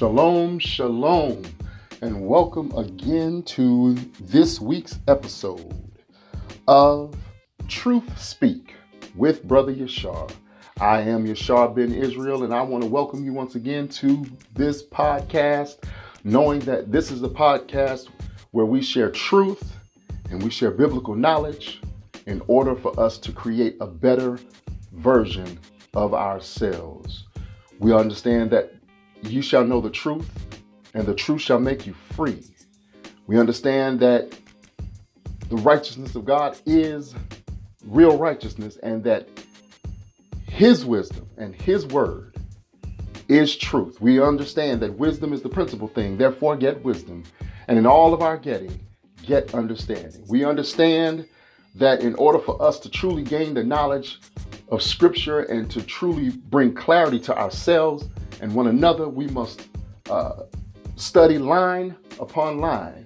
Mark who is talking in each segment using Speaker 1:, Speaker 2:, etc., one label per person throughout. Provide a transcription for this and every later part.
Speaker 1: Shalom, shalom, and welcome again to this week's episode of Truth Speak with Brother Yashar. I am Yashar Ben Israel, and I want to welcome you once again to this podcast, knowing that this is a podcast where we share truth and we share biblical knowledge in order for us to create a better version of ourselves. We understand that you shall know the truth, and the truth shall make you free. We understand that the righteousness of God is real righteousness, and that His wisdom and His word is truth. We understand that wisdom is the principal thing, therefore, get wisdom. And in all of our getting, get understanding. We understand that in order for us to truly gain the knowledge of Scripture and to truly bring clarity to ourselves and one another, we must uh, study line upon line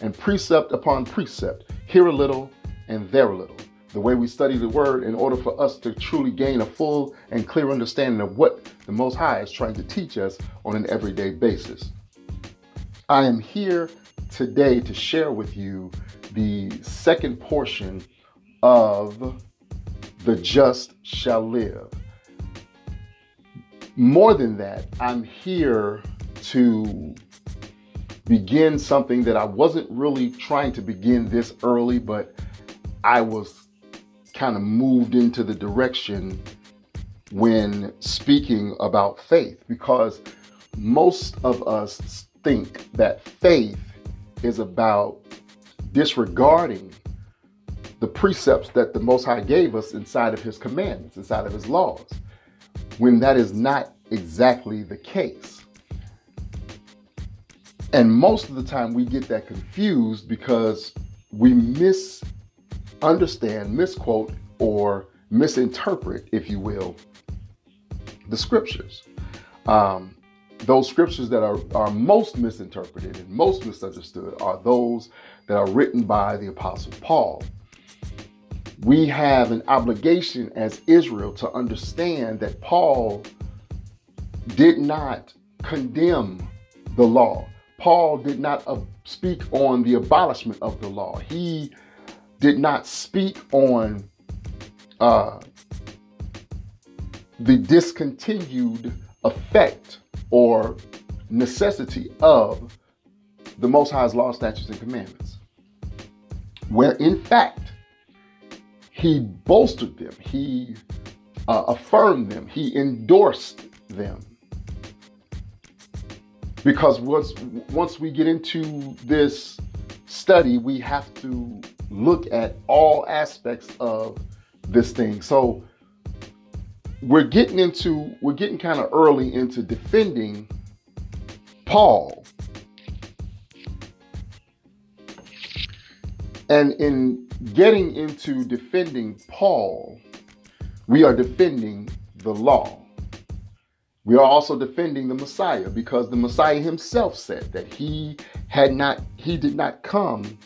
Speaker 1: and precept upon precept, here a little and there a little. The way we study the Word in order for us to truly gain a full and clear understanding of what the Most High is trying to teach us on an everyday basis. I am here today to share with you the second portion of The Just Shall Live more than that, I'm here to begin something that I wasn't really trying to begin this early, but I was kind of moved into the direction when speaking about faith because most of us think that faith is about disregarding the precepts that the Most High gave us inside of His commandments, inside of His laws when that is not exactly the case. And most of the time we get that confused because we misunderstand, misquote, or misinterpret, if you will, the scriptures. Um, those scriptures that are, are most misinterpreted and most misunderstood are those that are written by the Apostle Paul we have an obligation as Israel to understand that Paul did not condemn the law. Paul did not uh, speak on the abolishment of the law. He did not speak on uh, the discontinued effect or necessity of the Most High's law, statutes, and commandments. Where in fact, he bolstered them, he uh, affirmed them, he endorsed them. Because once, once we get into this study, we have to look at all aspects of this thing. So we're getting into, we're getting kind of early into defending Paul. And in getting into defending Paul, we are defending the law. We are also defending the Messiah because the Messiah himself said that he had not, he did not come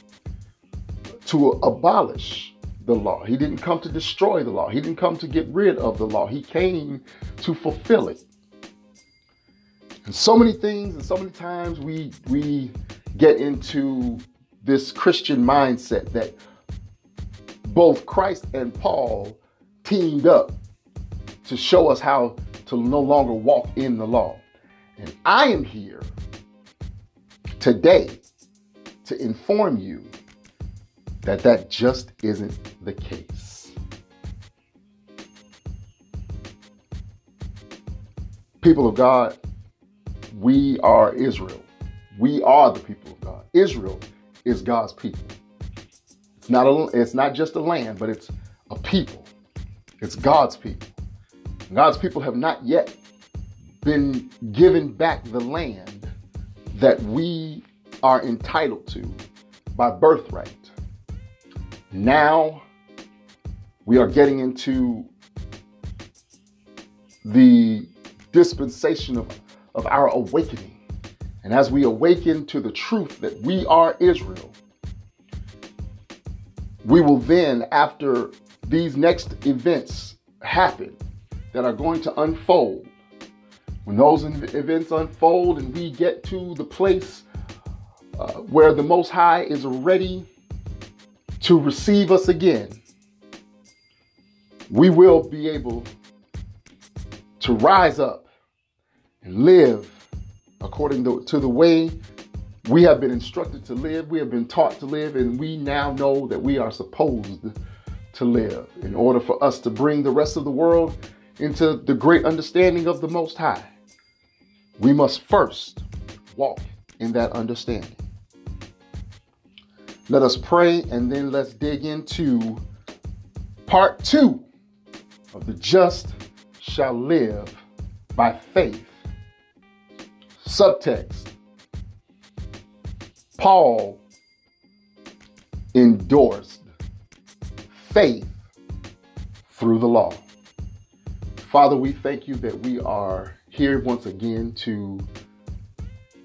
Speaker 1: to abolish the law. He didn't come to destroy the law. He didn't come to get rid of the law. He came to fulfill it. And so many things and so many times we we get into this Christian mindset that both Christ and Paul teamed up to show us how to no longer walk in the law. And I am here today to inform you that that just isn't the case. People of God, we are Israel. We are the people of God. Israel is God's people. It's not a, it's not just a land, but it's a people. It's God's people. God's people have not yet been given back the land that we are entitled to by birthright. Now we are getting into the dispensation of, of our awakening. And as we awaken to the truth that we are Israel, we will then, after these next events happen that are going to unfold, When those events unfold and we get to the place uh, where the Most High is ready to receive us again, we will be able to rise up and live according to, to the way we have been instructed to live, we have been taught to live, and we now know that we are supposed to live in order for us to bring the rest of the world into the great understanding of the Most High. We must first walk in that understanding. Let us pray and then let's dig into part two of the just shall live by faith. Subtext Paul endorsed faith through the law. Father, we thank you that we are here once again to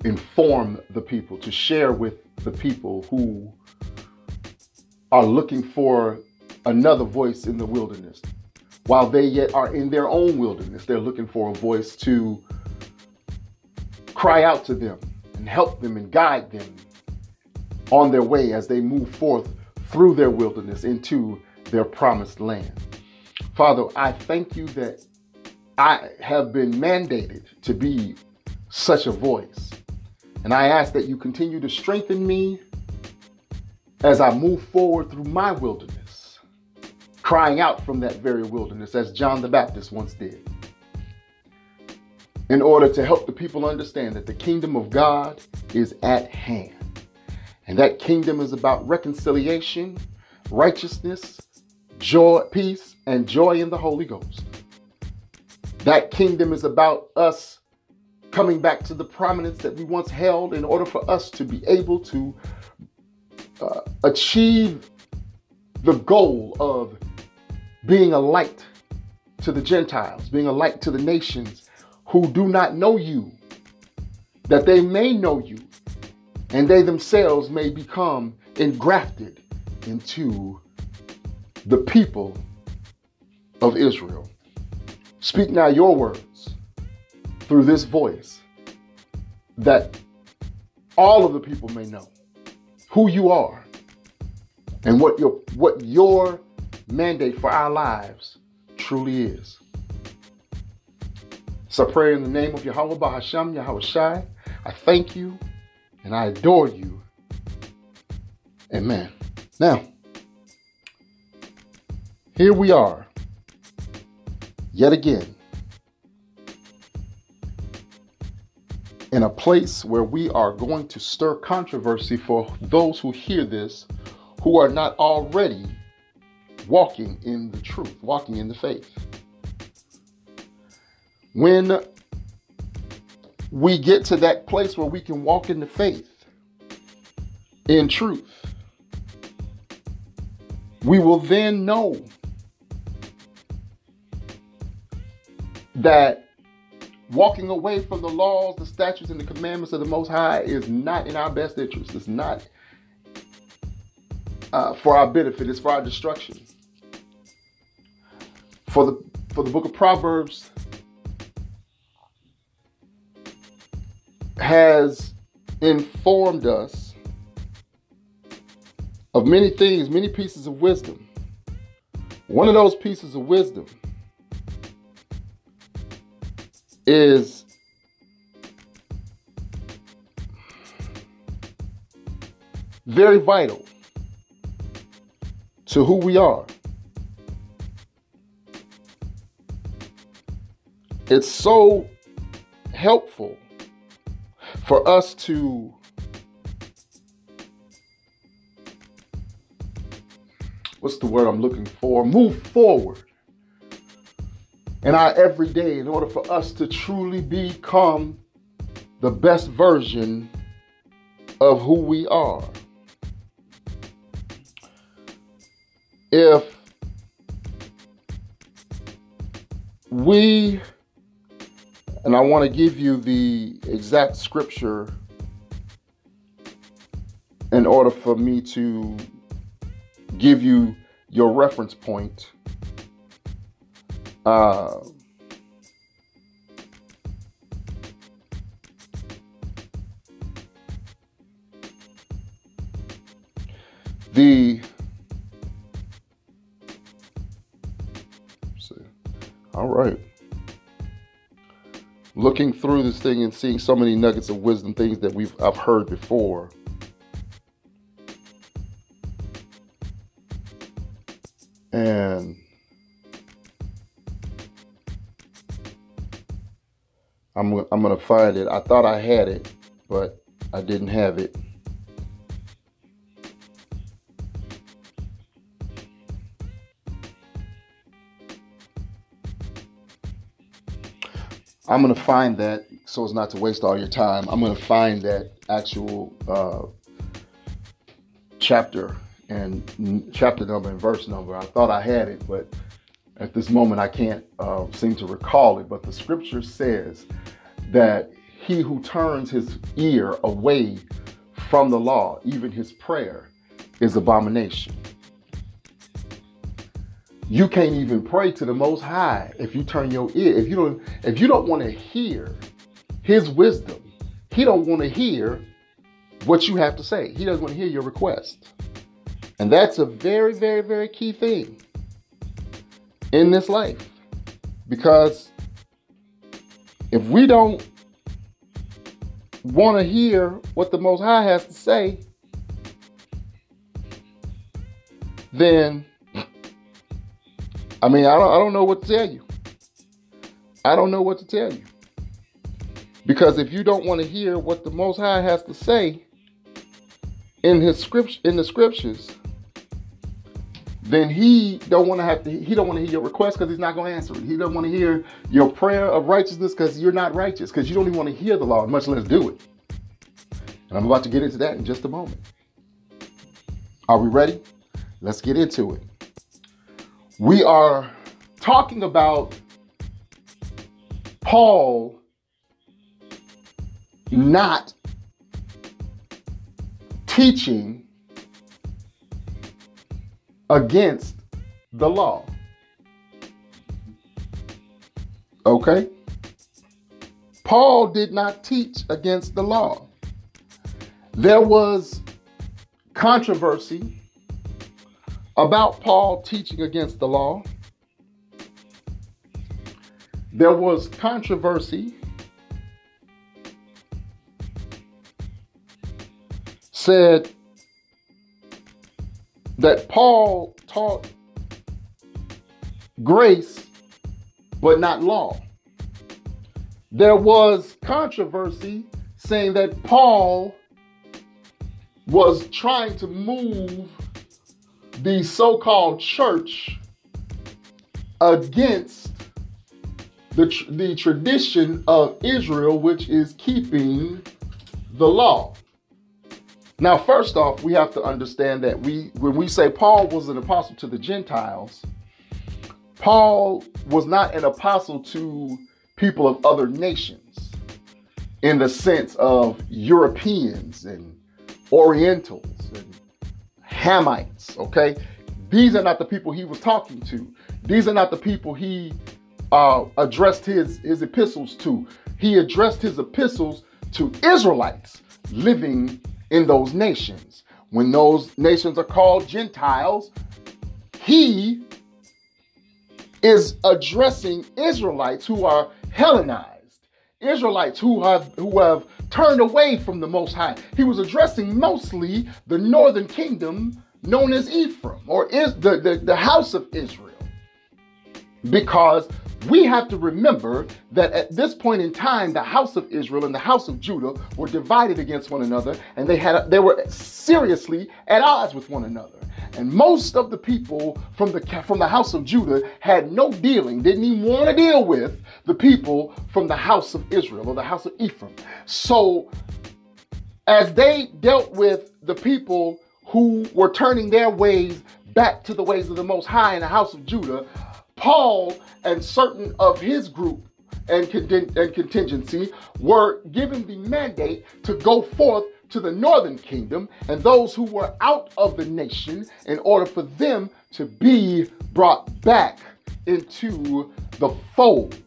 Speaker 1: inform the people, to share with the people who are looking for another voice in the wilderness. While they yet are in their own wilderness, they're looking for a voice to cry out to them and help them and guide them on their way as they move forth through their wilderness into their promised land. Father, I thank you that I have been mandated to be such a voice. And I ask that you continue to strengthen me as I move forward through my wilderness, crying out from that very wilderness as John the Baptist once did, in order to help the people understand that the kingdom of God is at hand. And that kingdom is about reconciliation, righteousness, joy, peace, and joy in the Holy Ghost. That kingdom is about us coming back to the prominence that we once held in order for us to be able to uh, achieve the goal of being a light to the Gentiles, being a light to the nations who do not know you, that they may know you and they themselves may become engrafted into the people of Israel. Speak now your words through this voice that all of the people may know who you are and what your what your mandate for our lives truly is. So I pray in the name of Yahweh Bahasham, Yahweh Shai. I thank you and I adore you. Amen. Now, here we are, yet again, in a place where we are going to stir controversy for those who hear this who are not already walking in the truth, walking in the faith. When we get to that place where we can walk in the faith, in truth, we will then know that walking away from the laws, the statutes, and the commandments of the Most High is not in our best interest. It's not uh, for our benefit. It's for our destruction. For the for the book of Proverbs has informed us of many things, many pieces of wisdom. One of those pieces of wisdom is very vital to who we are. It's so helpful for us to what's the word I'm looking for? Move forward in our everyday in order for us to truly become the best version of who we are. If we and I want to give you the exact scripture in order for me to give you your reference point. Uh, the see, all right Looking through this thing and seeing so many nuggets of wisdom, things that we've I've heard before. And I'm I'm gonna find it. I thought I had it, but I didn't have it. I'm gonna find that so as not to waste all your time. I'm gonna find that actual uh, chapter and chapter number and verse number. I thought I had it, but at this moment I can't uh, seem to recall it. But the scripture says that he who turns his ear away from the law, even his prayer, is abomination. You can't even pray to the most high if you turn your ear. If you don't if you don't want to hear his wisdom, he don't want to hear what you have to say. He doesn't want to hear your request. And that's a very, very, very key thing in this life. Because if we don't want to hear what the Most High has to say, then I mean, I don't, I don't know what to tell you. I don't know what to tell you. Because if you don't want to hear what the Most High has to say in his script in the scriptures, then he don't want to have to he don't want to hear your request because he's not going to answer it. He don't want to hear your prayer of righteousness because you're not righteous, because you don't even want to hear the law, much less do it. And I'm about to get into that in just a moment. Are we ready? Let's get into it. We are talking about Paul not teaching against the law. Okay? Paul did not teach against the law. There was controversy about Paul teaching against the law. There was controversy said that Paul taught grace but not law. There was controversy saying that Paul was trying to move the so called church against the, tr- the tradition of Israel, which is keeping the law. Now, first off, we have to understand that we, when we say Paul was an apostle to the Gentiles, Paul was not an apostle to people of other nations in the sense of Europeans and Orientals and Hamites, okay? These are not the people he was talking to. These are not the people he uh, addressed his, his epistles to. He addressed his epistles to Israelites living in those nations. When those nations are called Gentiles, he is addressing Israelites who are Hellenized, Israelites who have who have turned away from the Most High. He was addressing mostly the northern kingdom known as Ephraim, or is the, the, the house of Israel. Because we have to remember that at this point in time, the house of Israel and the house of Judah were divided against one another, and they had they were seriously at odds with one another. And most of the people from the from the house of Judah had no dealing, didn't even want to deal with the people from the house of Israel or the house of Ephraim. So as they dealt with the people who were turning their ways back to the ways of the Most High in the house of Judah, Paul and certain of his group and, contingency were given the mandate to go forth to the northern kingdom and those who were out of the nation in order for them to be brought back into the fold.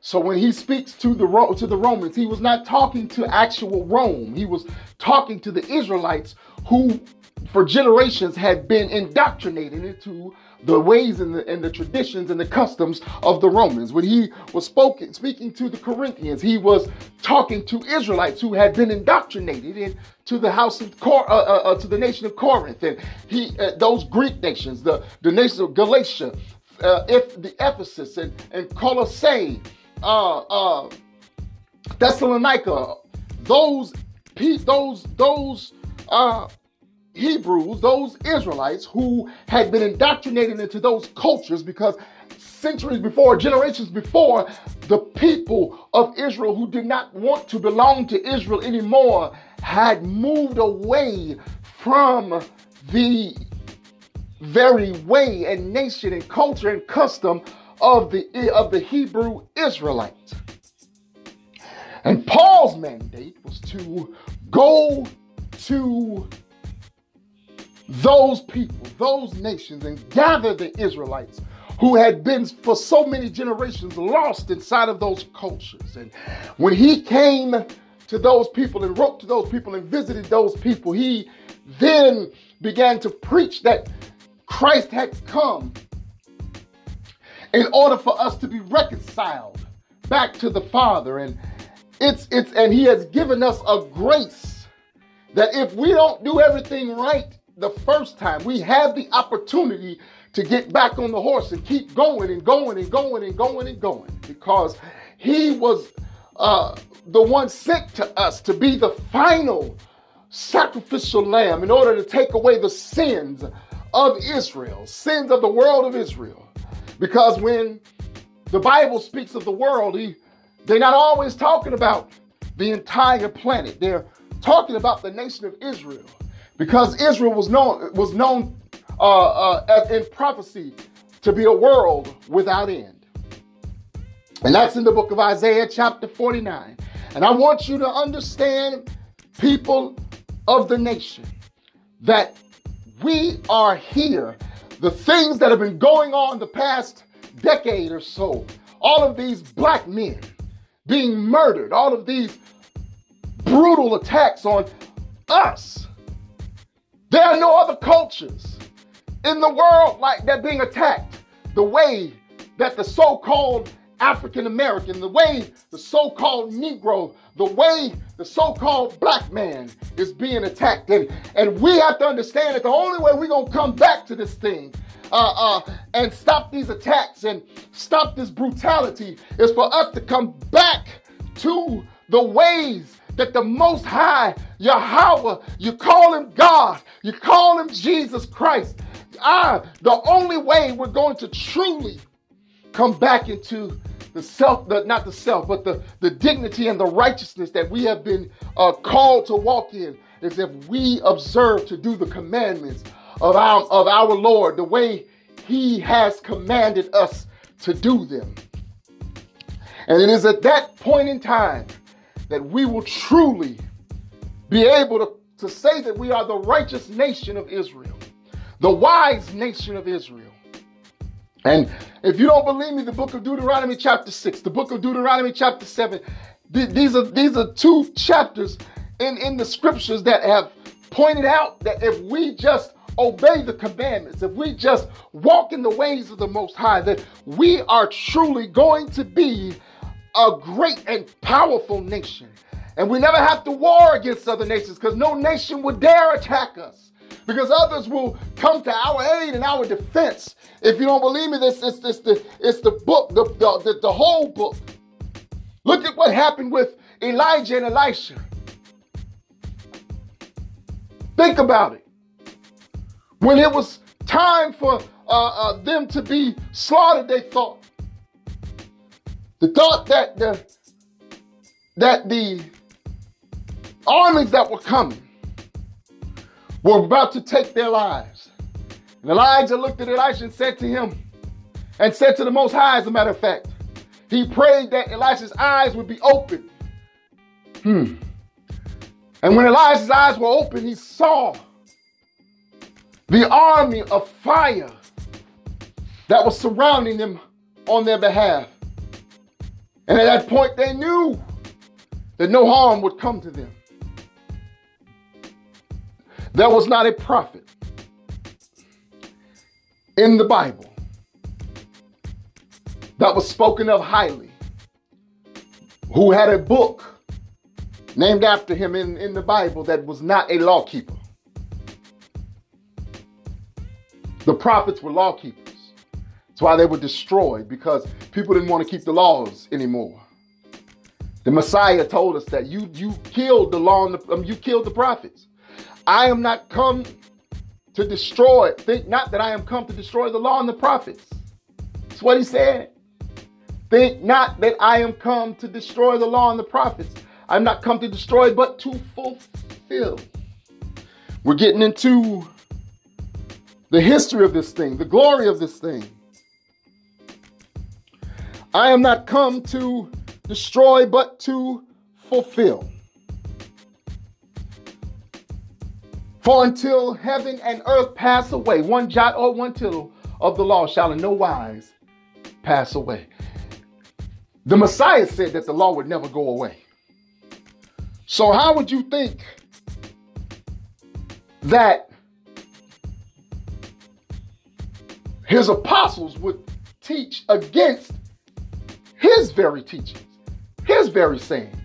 Speaker 1: So when he speaks to the to the Romans, he was not talking to actual Rome. He was talking to the Israelites who for generations had been indoctrinated into the ways and the, and the traditions and the customs of the Romans. When he was spoken, speaking to the Corinthians, he was talking to Israelites who had been indoctrinated into the house of Cor- uh, uh, uh, to the nation of Corinth, and he uh, those Greek nations, the the nation of Galatia, uh, if the Ephesus and and Colossae, uh, Thessalonica, those those those Hebrews, those Israelites who had been indoctrinated into those cultures because centuries before, generations before, the people of Israel who did not want to belong to Israel anymore had moved away from the very way and nation and culture and custom of the of the Hebrew Israelites. And Paul's mandate was to go to those people, those nations, and gather the Israelites who had been for so many generations lost inside of those cultures. And when he came to those people and wrote to those people and visited those people, he then began to preach that Christ had come in order for us to be reconciled back to the Father. And it's it's and he has given us a grace that if we don't do everything right the first time. We have the opportunity to get back on the horse and keep going and going and going and going and going because he was uh, the one sent to us to be the final sacrificial lamb in order to take away the sins of Israel, sins of the world of Israel. Because when the Bible speaks of the world, he, they're not always talking about the entire planet. They're talking about the nation of Israel because Israel was known was known uh, uh, in prophecy to be a world without end. And that's in the book of Isaiah, chapter 49. And I want you to understand, people of the nation, that we are here. The things that have been going on the past decade or so, all of these black men being murdered, all of these brutal attacks on us there are no other cultures in the world like that being attacked the way that the so-called African American, the way the so-called Negro, the way the so-called black man is being attacked. And, and we have to understand that the only way we're gonna come back to this thing uh, uh, and stop these attacks and stop this brutality is for us to come back to the ways that the Most High, Yahweh, you call him God, you call him Jesus Christ. Ah, the only way we're going to truly come back into the self, the, not the self, but the, the dignity and the righteousness that we have been uh, called to walk in is if we observe to do the commandments of our, of our Lord the way he has commanded us to do them. And it is at that point in time that we will truly be able to, to say that we are the righteous nation of Israel, the wise nation of Israel. And if you don't believe me, the book of Deuteronomy chapter 6, the book of Deuteronomy chapter 7, th- these are these are two chapters in, in the scriptures that have pointed out that if we just obey the commandments, if we just walk in the ways of the Most High, that we are truly going to be a great and powerful nation. And we never have to war against other nations because no nation would dare attack us because others will come to our aid and our defense. If you don't believe me, this is this, the it's the book, the, the, the, whole book. Look at what happened with Elijah and Elisha. Think about it. When it was time for uh, uh, them to be slaughtered, they thought, the thought that the that the armies that were coming were about to take their lives. And Elijah looked at Elisha and said to him, and said to the Most High, as a matter of fact, he prayed that Elisha's eyes would be open. Hmm. And when Elijah's eyes were open, he saw the army of fire that was surrounding them on their behalf. And at that point, they knew that no harm would come to them. There was not a prophet in the Bible that was spoken of highly who had a book named after him in, in the Bible that was not a lawkeeper. The prophets were lawkeepers. That's why they were destroyed because people didn't want to keep the laws anymore. The Messiah told us that you you killed the law and the, um, you killed the prophets. I am not come to destroy. Think not that I am come to destroy the law and the prophets. That's what he said. Think not that I am come to destroy the law and the prophets. I'm not come to destroy, but to fulfill. We're getting into the history of this thing, the glory of this thing. I am not come to destroy, but to fulfill. For until heaven and earth pass away, one jot or one tittle of the law shall in no wise pass away. The Messiah said that the law would never go away. So, how would you think that his apostles would teach against his very teachings? his very sayings.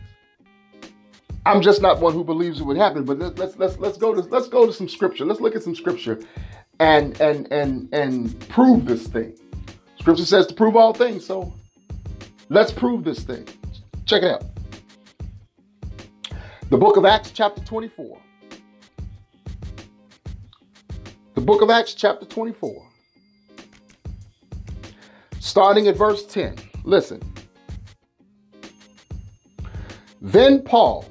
Speaker 1: I'm just not one who believes it would happen, but let's let's let's go to let's go to some scripture. Let's look at some scripture and and and and prove this thing. Scripture says to prove all things, so let's prove this thing. Check it out. The book of Acts, chapter 24. The book of Acts, chapter 24. Starting at verse 10. Listen. Then Paul,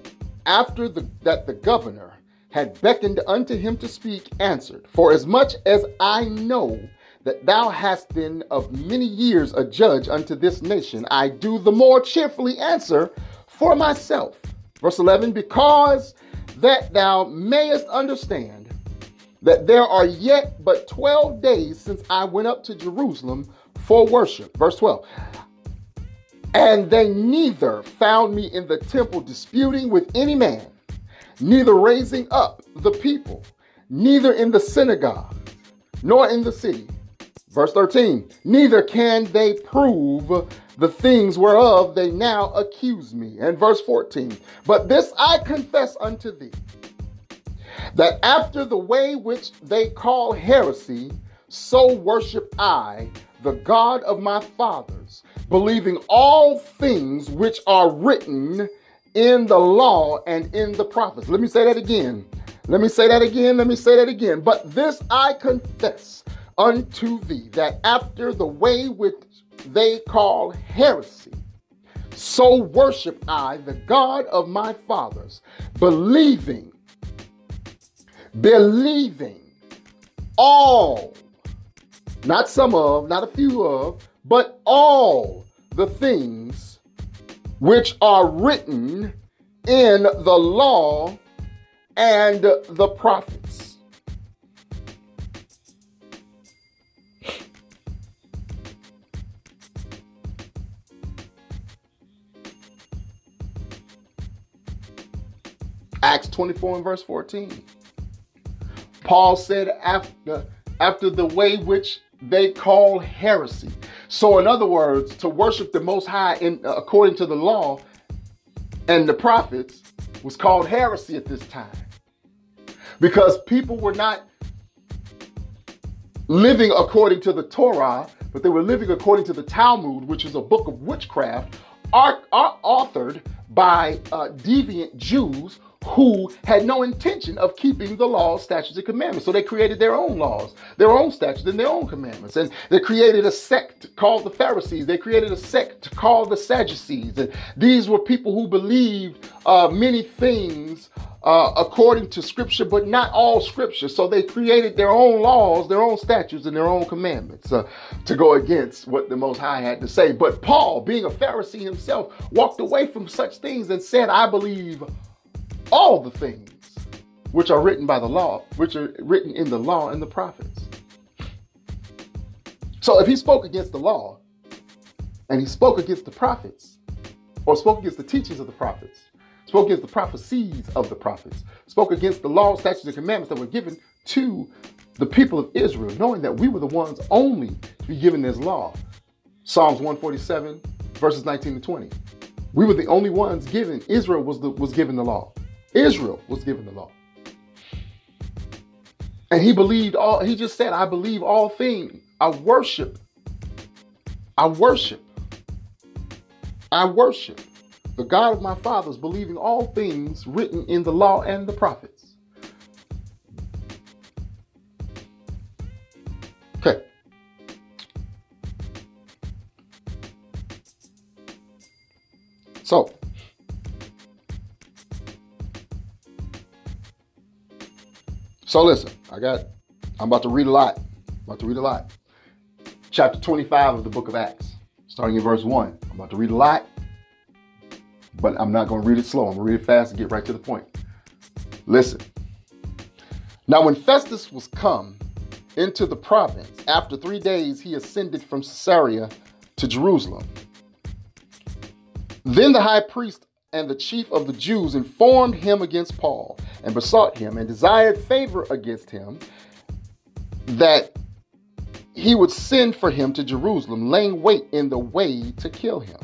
Speaker 1: after the, that the governor had beckoned unto him to speak, answered, For as much as I know that thou hast been of many years a judge unto this nation, I do the more cheerfully answer for myself. Verse 11, because that thou mayest understand that there are yet but 12 days since I went up to Jerusalem for worship. Verse 12, and they neither found me in the temple disputing with any man, neither raising up the people, neither in the synagogue, nor in the city. Verse 13, neither can they prove the things whereof they now accuse me. And verse 14, but this I confess unto thee, that after the way which they call heresy, so worship I the God of my fathers, believing all things which are written in the law and in the prophets. Let me say that again. Let me say that again. Let me say that again. But this I confess unto thee that after the way which they call heresy, so worship I the God of my fathers, believing, believing all not some of, not a few of, but all the things which are written in the law and the prophets. Acts 24 and verse 14. Paul said after after the way which they call heresy. So, in other words, to worship the Most High in, uh, according to the law and the prophets was called heresy at this time. Because people were not living according to the Torah, but they were living according to the Talmud, which is a book of witchcraft, authored by uh, deviant Jews who had no intention of keeping the laws, statutes, and commandments. So they created their own laws, their own statutes, and their own commandments. And they created a sect called the Pharisees. They created a sect called the Sadducees. And these were people who believed uh, many things uh, according to Scripture, but not all Scripture. So they created their own laws, their own statutes, and their own commandments uh, to go against what the Most High had to say. But Paul, being a Pharisee himself, walked away from such things and said, I believe all the things which are written by the law, which are written in the law and the prophets. So if he spoke against the law and he spoke against the prophets or spoke against the teachings of the prophets, spoke against the prophecies of the prophets, spoke against the law, statutes, and commandments that were given to the people of Israel, knowing that we were the ones only to be given this law. Psalms 147, verses 19 to 20. We were the only ones given, Israel was, the, was given the law. Israel was given the law. And he believed all, he just said, I believe all things. I worship. I worship. I worship the God of my fathers, believing all things written in the law and the prophets. Okay. So, so listen, I got, I'm about to read a lot. I'm about to read a lot. Chapter 25 of the book of Acts, starting in verse 1. I'm about to read a lot, but I'm not going to read it slow. I'm going to read it fast and get right to the point. Listen. Now, when Festus was come into the province, after three days he ascended from Caesarea to Jerusalem. Then the high priest and the chief of the Jews informed him against Paul and besought him and desired favor against him that he would send for him to Jerusalem, laying wait in the way to kill him.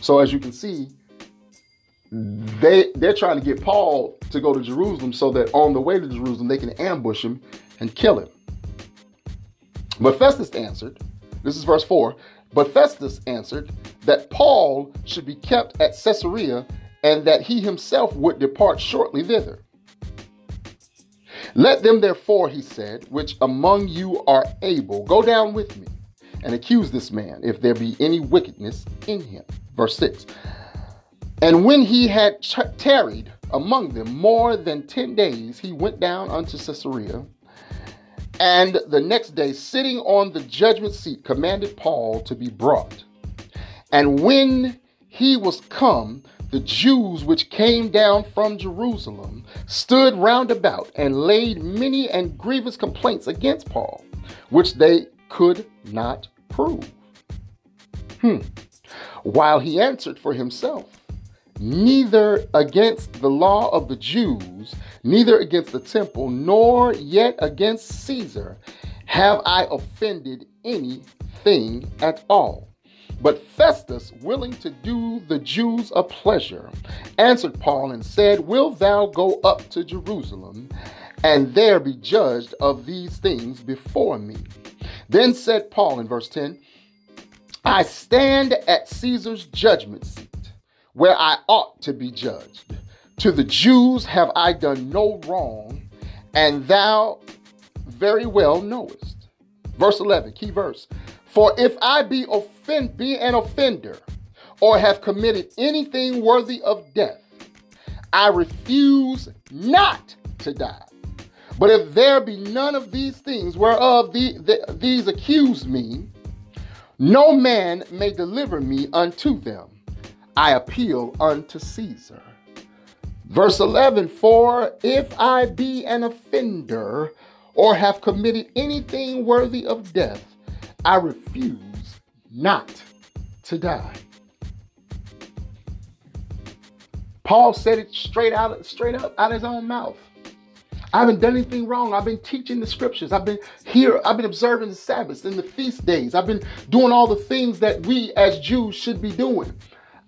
Speaker 1: So, as you can see, they they're trying to get Paul to go to Jerusalem so that on the way to Jerusalem they can ambush him and kill him. But Festus answered, this is verse 4, but Festus answered that Paul should be kept at Caesarea and that he himself would depart shortly thither. Let them therefore, he said, which among you are able, go down with me and accuse this man, if there be any wickedness in him. Verse 6. And when he had tarried among them more than ten days, he went down unto Caesarea. And the next day, sitting on the judgment seat, commanded Paul to be brought. And when he was come, the Jews which came down from Jerusalem stood round about and laid many and grievous complaints against Paul, which they could not prove. Hmm. While he answered for himself, neither against the law of the Jews, neither against the temple, nor yet against Caesar have I offended anything at all. But Festus, willing to do the Jews a pleasure, answered Paul and said, Wilt thou go up to Jerusalem and there be judged of these things before me? Then said Paul in verse 10, I stand at Caesar's judgment seat where I ought to be judged. To the Jews have I done no wrong, and thou very well knowest. Verse 11, key verse. For if I be offend, be an offender, or have committed anything worthy of death, I refuse not to die. But if there be none of these things whereof the, the, these accuse me, no man may deliver me unto them. I appeal unto Caesar. Verse 11 For if I be an offender or have committed anything worthy of death, I refuse not to die. Paul said it straight out, straight up out of his own mouth. I haven't done anything wrong. I've been teaching the scriptures. I've been here. I've been observing the Sabbaths and the feast days. I've been doing all the things that we as Jews should be doing.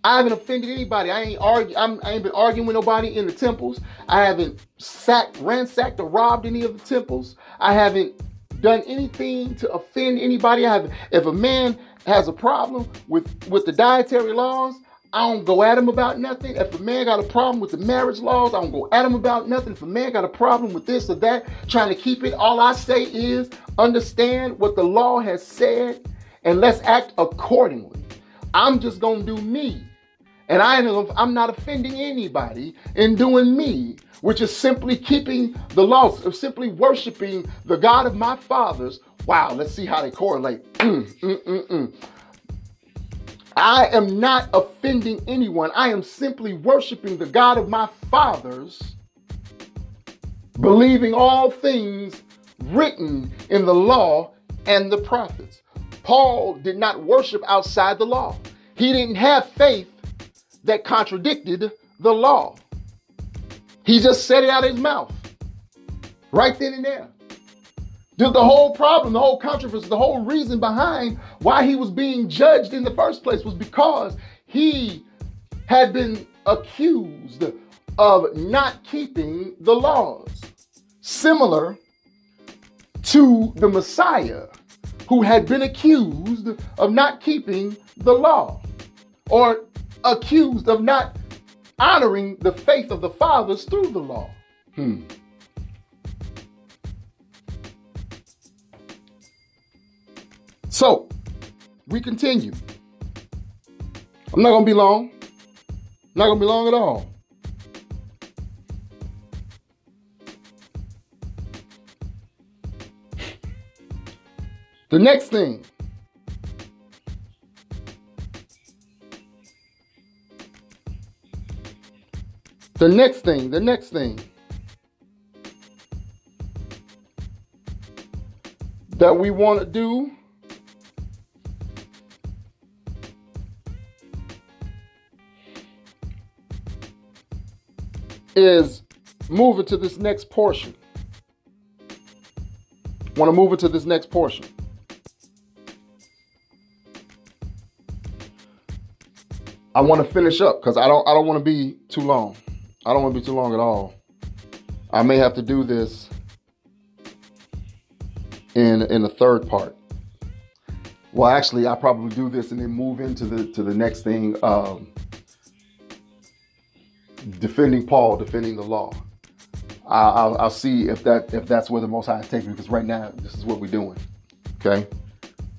Speaker 1: I haven't offended anybody. I ain't argue. I'm, I ain't been arguing with nobody in the temples. I haven't sacked, ransacked, or robbed any of the temples. I haven't done anything to offend anybody. I have. If a man has a problem with with the dietary laws, I don't go at him about nothing. If a man got a problem with the marriage laws, I don't go at him about nothing. If a man got a problem with this or that, trying to keep it, all I say is understand what the law has said and let's act accordingly. I'm just gonna do me. And I am not offending anybody in doing me, which is simply keeping the laws, of simply worshiping the God of my fathers. Wow, let's see how they correlate. Mm, mm, mm. I am not offending anyone. I am simply worshiping the God of my fathers, believing all things written in the law and the prophets. Paul did not worship outside the law. He didn't have faith that contradicted the law. He just said it out of his mouth right then and there. The, the whole problem, the whole controversy, the whole reason behind why he was being judged in the first place was because he had been accused of not keeping the laws. Similar to the Messiah, who had been accused of not keeping the law or accused of not honoring the faith of the fathers through the law. Hmm. So, we continue. I'm not going to be long. Not going to be long at all. The next thing. The next thing, the next thing that we want to do is move it to this next portion. Want to move it to this next portion. I want to finish up because I don't I don't want to be too long. I don't want to be too long at all. I may have to do this in in the third part. Well, actually, I probably do this and then move into the to the next thing. Um, defending Paul, defending the law. I'll, I'll, see if that if that's where the Most High is taking me. Because right now, this is what we're doing. Okay,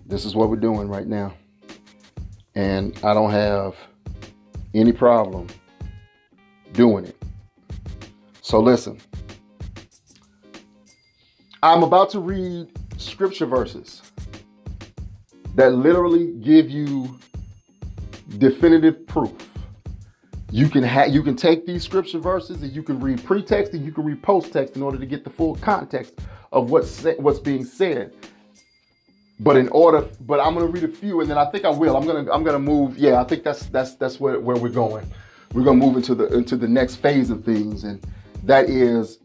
Speaker 1: this is what we're doing right now, and I don't have any problem doing it. So listen. I'm about to read scripture verses that literally give you definitive proof. You can ha- you can take these scripture verses and you can read pretext and you can read post text in order to get the full context of what's sa- what's being said. But in order, but I'm gonna read a few, and then I think I will. I'm gonna I'm gonna move. Yeah, I think that's that's that's where, where we're going. We're gonna move into the into the next phase of things, and that is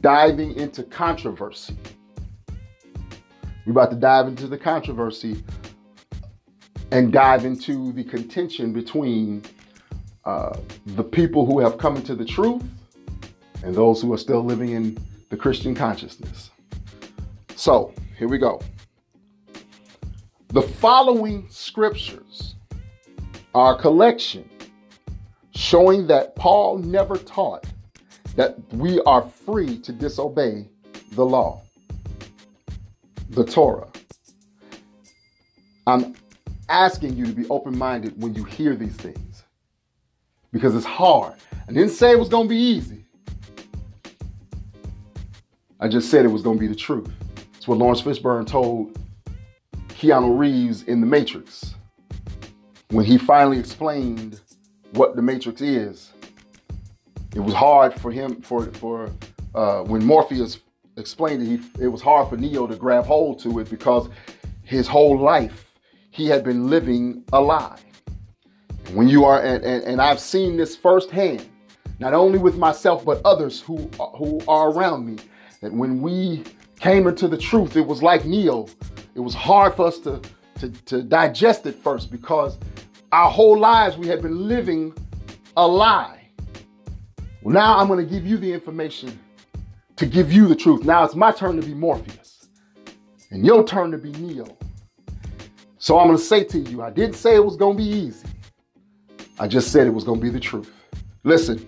Speaker 1: diving into controversy. We're about to dive into the controversy and dive into the contention between uh, the people who have come into the truth and those who are still living in the Christian consciousness. So, here we go. The following scriptures are a collection showing that Paul never taught that we are free to disobey the law, the Torah. I'm asking you to be open minded when you hear these things because it's hard. I didn't say it was going to be easy. I just said it was going to be the truth. It's what Laurence Fishburne told Keanu Reeves in The Matrix when he finally explained what The Matrix is. It was hard for him for for uh, when Morpheus explained it. He, it was hard for Neo to grab hold to it because his whole life he had been living a lie. When you are, and, and, and I've seen this firsthand, not only with myself but others who who are around me, that when we came into the truth, it was like Neo it was hard for us to, to, to digest it first because our whole lives we had been living a lie. Well, now I'm going to give you the information to give you the truth. Now it's my turn to be Morpheus and your turn to be Neo. So I'm going to say to you, I didn't say it was going to be easy. I just said it was going to be the truth. Listen,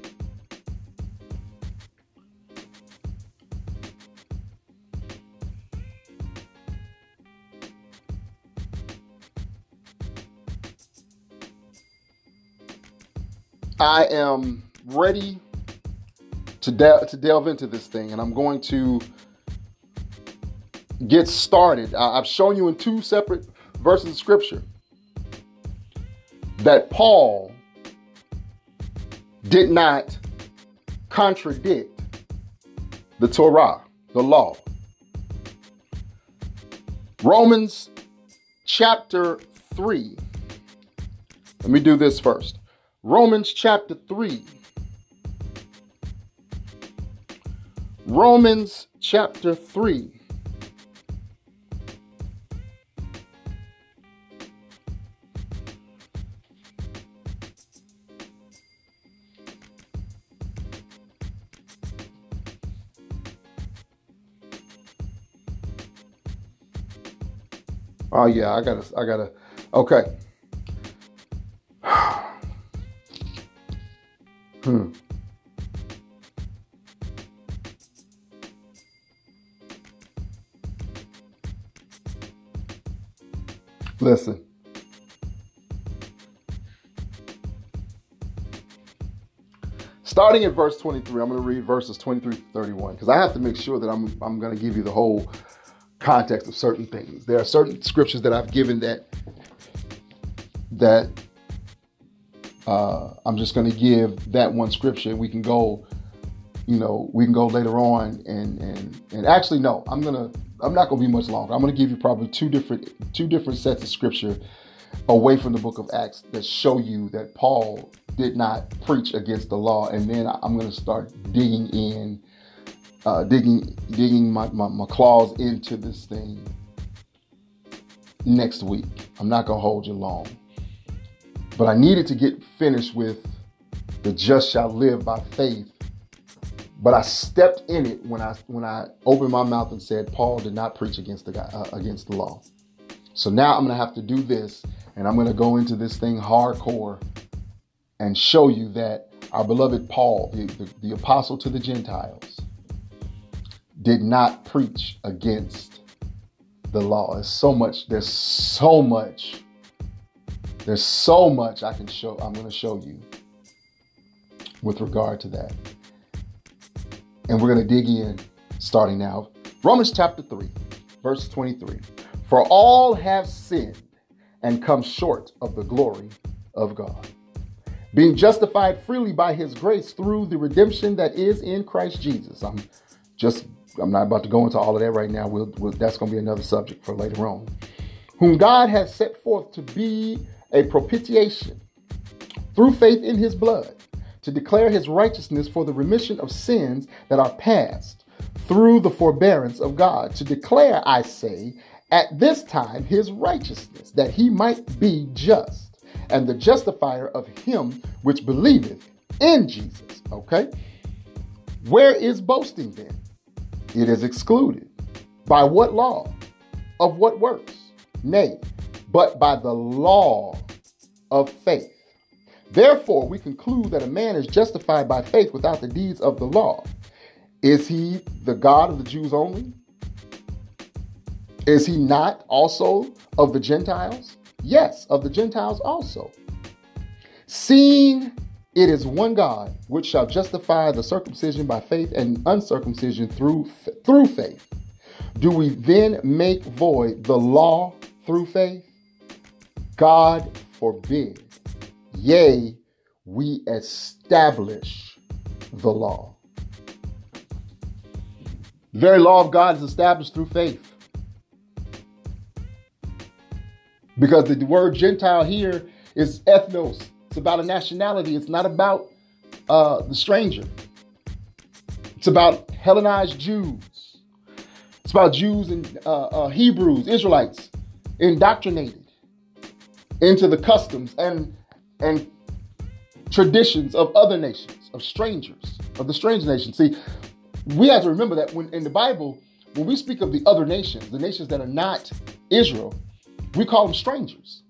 Speaker 1: I am ready to, de- to delve into this thing, and I'm going to get started. I- I've shown you in two separate verses of scripture that Paul did not contradict the Torah, the law. Romans chapter 3. Let me do this first. Romans chapter 3. Romans chapter 3. Oh yeah, I gotta, I gotta. Okay. Listen. Starting at verse 23, I'm going to read verses 23 to 31 because I have to make sure that I'm, I'm going to give you the whole context of certain things. There are certain scriptures that I've given that that uh, I'm just going to give that one scripture. We can go, you know, we can go later on and and and actually no, I'm gonna I'm not going to be much longer. I'm going to give you probably two different two different sets of scripture away from the book of Acts that show you that Paul did not preach against the law, and then I'm going to start digging in uh, digging digging my, my, my claws into this thing next week. I'm not gonna hold you long. But I needed to get finished with the just shall live by faith. But I stepped in it when I when I opened my mouth and said Paul did not preach against the guy, uh, against the law. So now I'm gonna have to do this, and I'm gonna go into this thing hardcore and show you that our beloved Paul, the, the, the apostle to the Gentiles, did not preach against the law. There's so much, there's so much, there's so much I can show, I'm going to show you with regard to that. And we're going to dig in starting now. Romans chapter 3, verse 23. For all have sinned and come short of the glory of God, being justified freely by his grace through the redemption that is in Christ Jesus. I'm just I'm not about to go into all of that right now. We'll, we'll, that's going to be another subject for later on. Whom God has set forth to be a propitiation through faith in his blood, to declare his righteousness for the remission of sins that are past through the forbearance of God, to declare, I say, at this time his righteousness, that he might be just, and the justifier of him which believeth in Jesus. Okay? Where is boasting then? It is excluded. By what law? Of what works? Nay, but by the law of faith. Therefore, we conclude that a man is justified by faith without the deeds of the law. Is he the God of the Jews only? Is he not also of the Gentiles? Yes, of the Gentiles also. Seeing it is one God which shall justify the circumcision by faith and uncircumcision through through faith. Do we then make void the law through faith? God forbid. Yea, we establish the law. The very law of God is established through faith. Because the word Gentile here is ethnos, it's about a nationality. It's not about uh, the stranger. It's about Hellenized Jews. It's about Jews and uh, uh, Hebrews, Israelites, indoctrinated into the customs and and traditions of other nations, of strangers, of the strange nations. See, we have to remember that when in the Bible, when we speak of the other nations, the nations that are not Israel, we call them strangers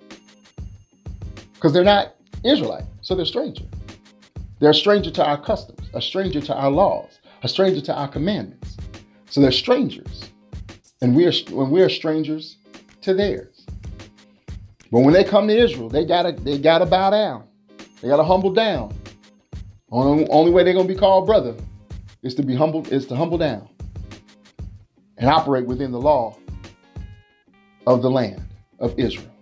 Speaker 1: because they're not Israelite, so they're stranger. They're a stranger to our customs, a stranger to our laws, a stranger to our commandments. So they're strangers. And we are when we are strangers to theirs. But when they come to Israel, they gotta they gotta bow down. They gotta humble down. Only, only way they're gonna be called brother is to be humble, is to humble down and operate within the law of the land of Israel.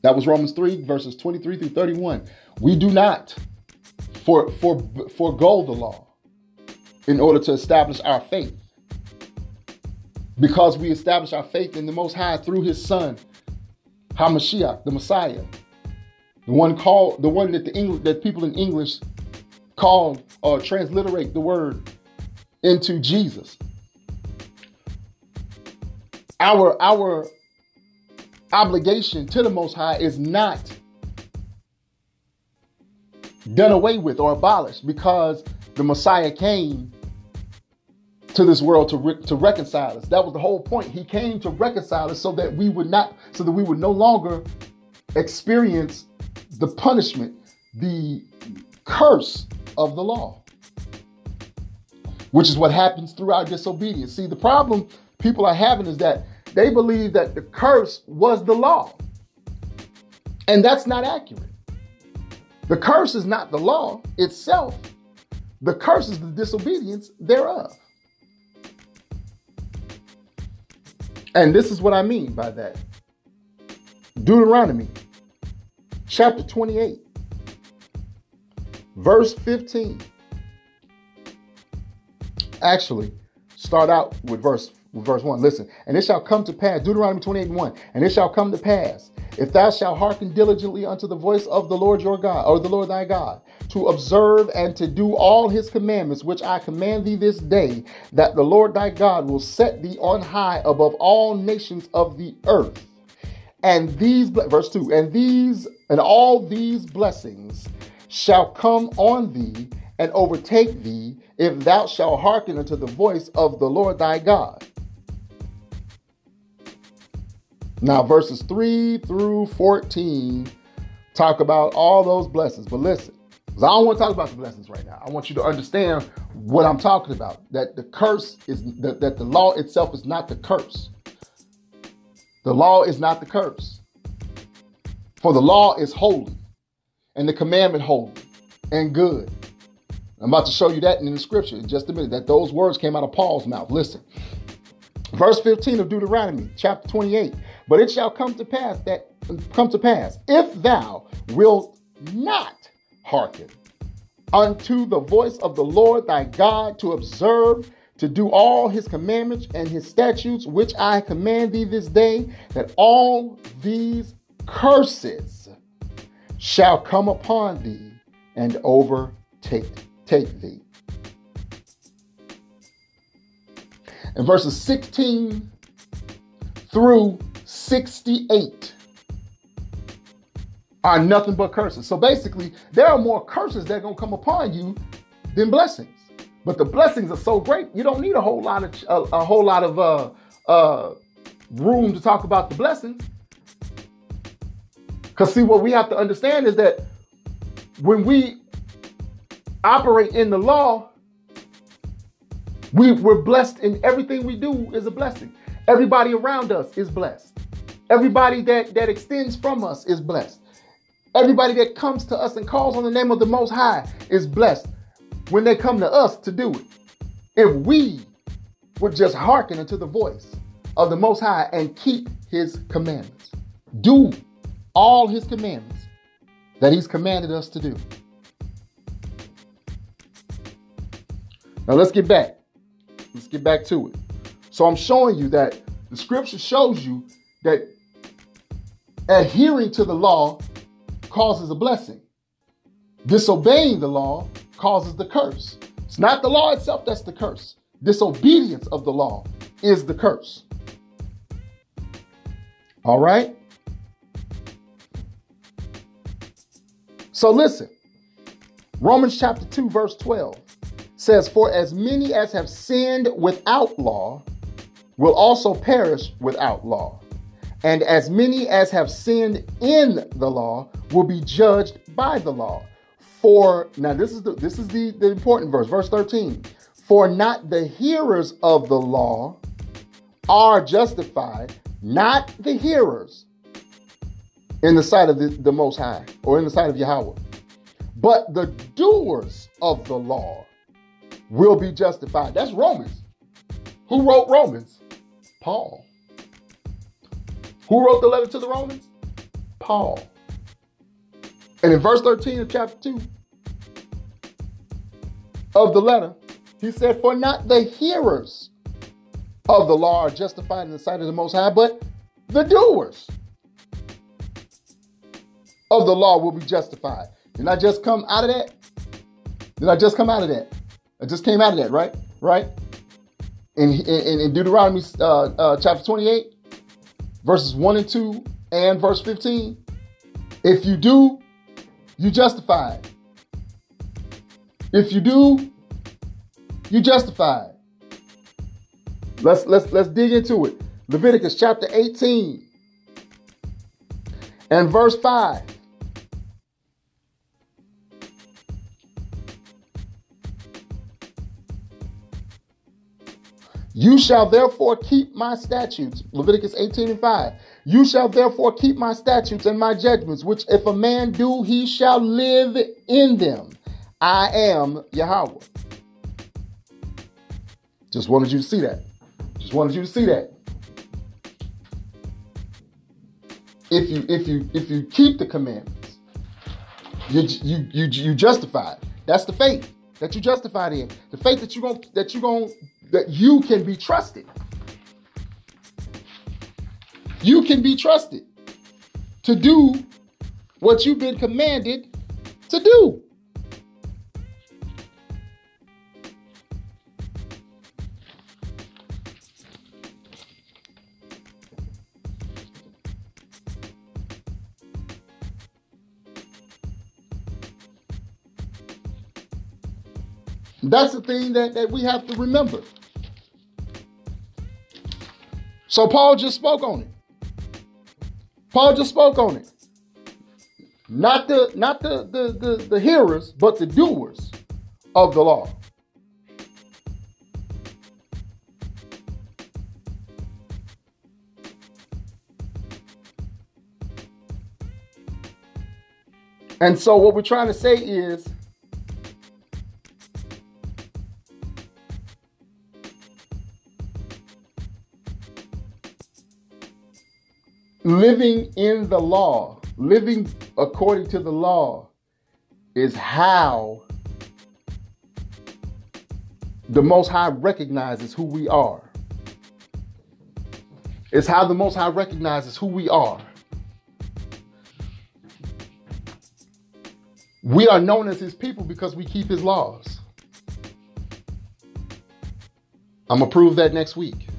Speaker 1: That was Romans 3, verses 23 through 31. We do not for, for, forego the law in order to establish our faith. Because we establish our faith in the Most High through His Son, HaMashiach, the Messiah, The one called the one that the English that people in English call or transliterate the word into Jesus. Our our obligation to the Most High is not done away with or abolished because the Messiah came to this world to, re- to reconcile us. That was the whole point. He came to reconcile us so that we would not, so that we would no longer experience the punishment, the curse of the law, which is what happens through our disobedience. See, the problem people are having is that they believe that the curse was the law. And that's not accurate. The curse is not the law itself, the curse is the disobedience thereof. And this is what I mean by that. Deuteronomy chapter 28, verse 15. Actually, start out with verse verse 1. Listen, and it shall come to pass, Deuteronomy 28 and 1, and it shall come to pass, if thou shalt hearken diligently unto the voice of the Lord your God, or the Lord thy God, to observe and to do all his commandments, which I command thee this day, that the Lord thy God will set thee on high above all nations of the earth. And these, verse 2, and these, and all these blessings shall come on thee and overtake thee if thou shalt hearken unto the voice of the Lord thy God. Now, verses 3 through 14 talk about all those blessings. But listen, because I don't want to talk about the blessings right now. I want you to understand what I'm talking about. That the curse is that, that the law itself is not the curse. The law is not the curse. For the law is holy, and the commandment holy and good. I'm about to show you that in the scripture in just a minute. That those words came out of Paul's mouth. Listen. Verse 15 of Deuteronomy, chapter 28. But it shall come to pass that come to pass if thou wilt not hearken unto the voice of the Lord thy God to observe to do all his commandments and his statutes which I command thee this day that all these curses shall come upon thee and overtake take thee. In verses 16 through 68 are nothing but curses. So basically, there are more curses that are going to come upon you than blessings. But the blessings are so great, you don't need a whole lot of a, a whole lot of uh, uh, room to talk about the blessings. Because see, what we have to understand is that when we operate in the law, we, we're blessed in everything we do is a blessing. Everybody around us is blessed. Everybody that, that extends from us is blessed. Everybody that comes to us and calls on the name of the Most High is blessed when they come to us to do it. If we would just hearken unto the voice of the Most High and keep His commandments, do all His commandments that He's commanded us to do. Now let's get back. Let's get back to it. So I'm showing you that the scripture shows you that adhering to the law causes a blessing. Disobeying the law causes the curse. It's not the law itself that's the curse. Disobedience of the law is the curse. All right? So listen. Romans chapter 2, verse 12 says, For as many as have sinned without law will also perish without law and as many as have sinned in the law will be judged by the law. For now this is the this is the, the important verse, verse 13. For not the hearers of the law are justified, not the hearers in the sight of the, the Most High or in the sight of Yahweh, but the doers of the law will be justified. That's Romans. Who wrote Romans? Paul. Who wrote the letter to the Romans? Paul. And in verse 13 of chapter 2 of the letter, he said, For not the hearers of the law are justified in the sight of the Most High, but the doers. of the law will be justified. Did I just come out of that? Did I just come out of that? I just came out of that, right? Right? In, in, in Deuteronomy uh, uh, chapter 28, verses 1 and 2, and verse 15. If you do, you justified. If you do, you justified. Let's let's let's dig into it. Leviticus chapter 18 and verse 5. You shall therefore keep my statutes. Leviticus 18 and 5. You shall therefore keep my statutes and my judgments, which if a man do, he shall live in them. I am Yahweh. Just wanted you to see that. Just wanted you to see that. If you if you if you keep the commandments, you you you you justified. That's the faith that you justified in. The faith that you're going that you're going that you can be trusted. You can be trusted to do what you've been commanded to do. That's the thing that, that we have to remember. So Paul just spoke on it. Paul just spoke on it. Not the not the the, the, the hearers, but the doers of the law. And so what we're trying to say is living in the law, living according to the law, is how the Most High recognizes who we are. It's how the Most High recognizes who we are. We are known as His people because we keep His laws. I'm going to prove that next week.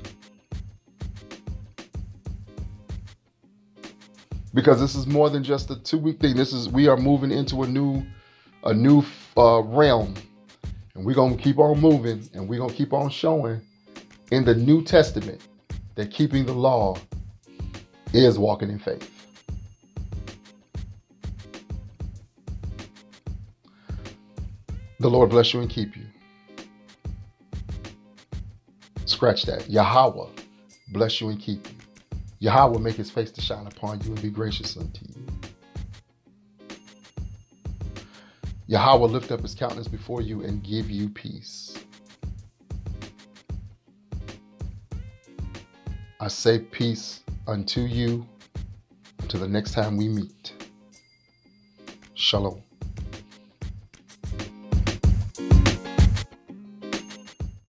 Speaker 1: Because this is more than just a two week thing. This is we are moving into a new a new uh, realm, and we're gonna keep on moving, and we're gonna keep on showing in the New Testament that keeping the law is walking in faith. The Lord bless you and keep you. Scratch that. Yahweh bless you and keep you. Yahweh will make his face to shine upon you and be gracious unto you. Yahweh will lift up his countenance before you and give you peace. I say peace unto you until the next time we meet. Shalom.